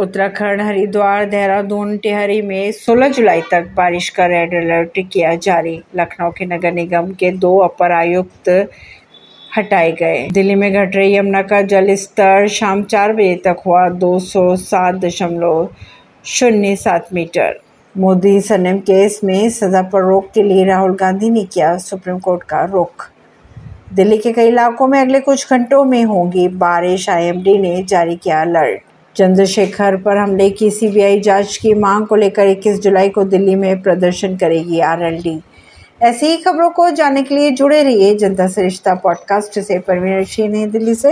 उत्तराखंड, हरिद्वार, देहरादून, टिहरी में 16 जुलाई तक बारिश का रेड अलर्ट किया जारी। लखनऊ के नगर निगम के दो अपर आयुक्त हटाए गए। दिल्ली में घट रही यमुना का जल स्तर शाम चार बजे तक हुआ दो सौ सात दशमलव शून्य सात मीटर। मोदी सनम केस में सजा पर रोक के लिए राहुल गांधी ने किया सुप्रीम कोर्ट का रुख। दिल्ली के कई इलाकों में अगले कुछ घंटों में होगी बारिश। आईएमडी ने जारी किया अलर्ट। चंद्रशेखर पर हमले की सीबीआई जाँच की मांग को लेकर 21 जुलाई को दिल्ली में प्रदर्शन करेगी आरएलडी ऐसी ही खबरों को जानने के लिए जुड़े रहिए जनता सरिश्ता पॉडकास्ट से। परवीन सिंह दिल्ली से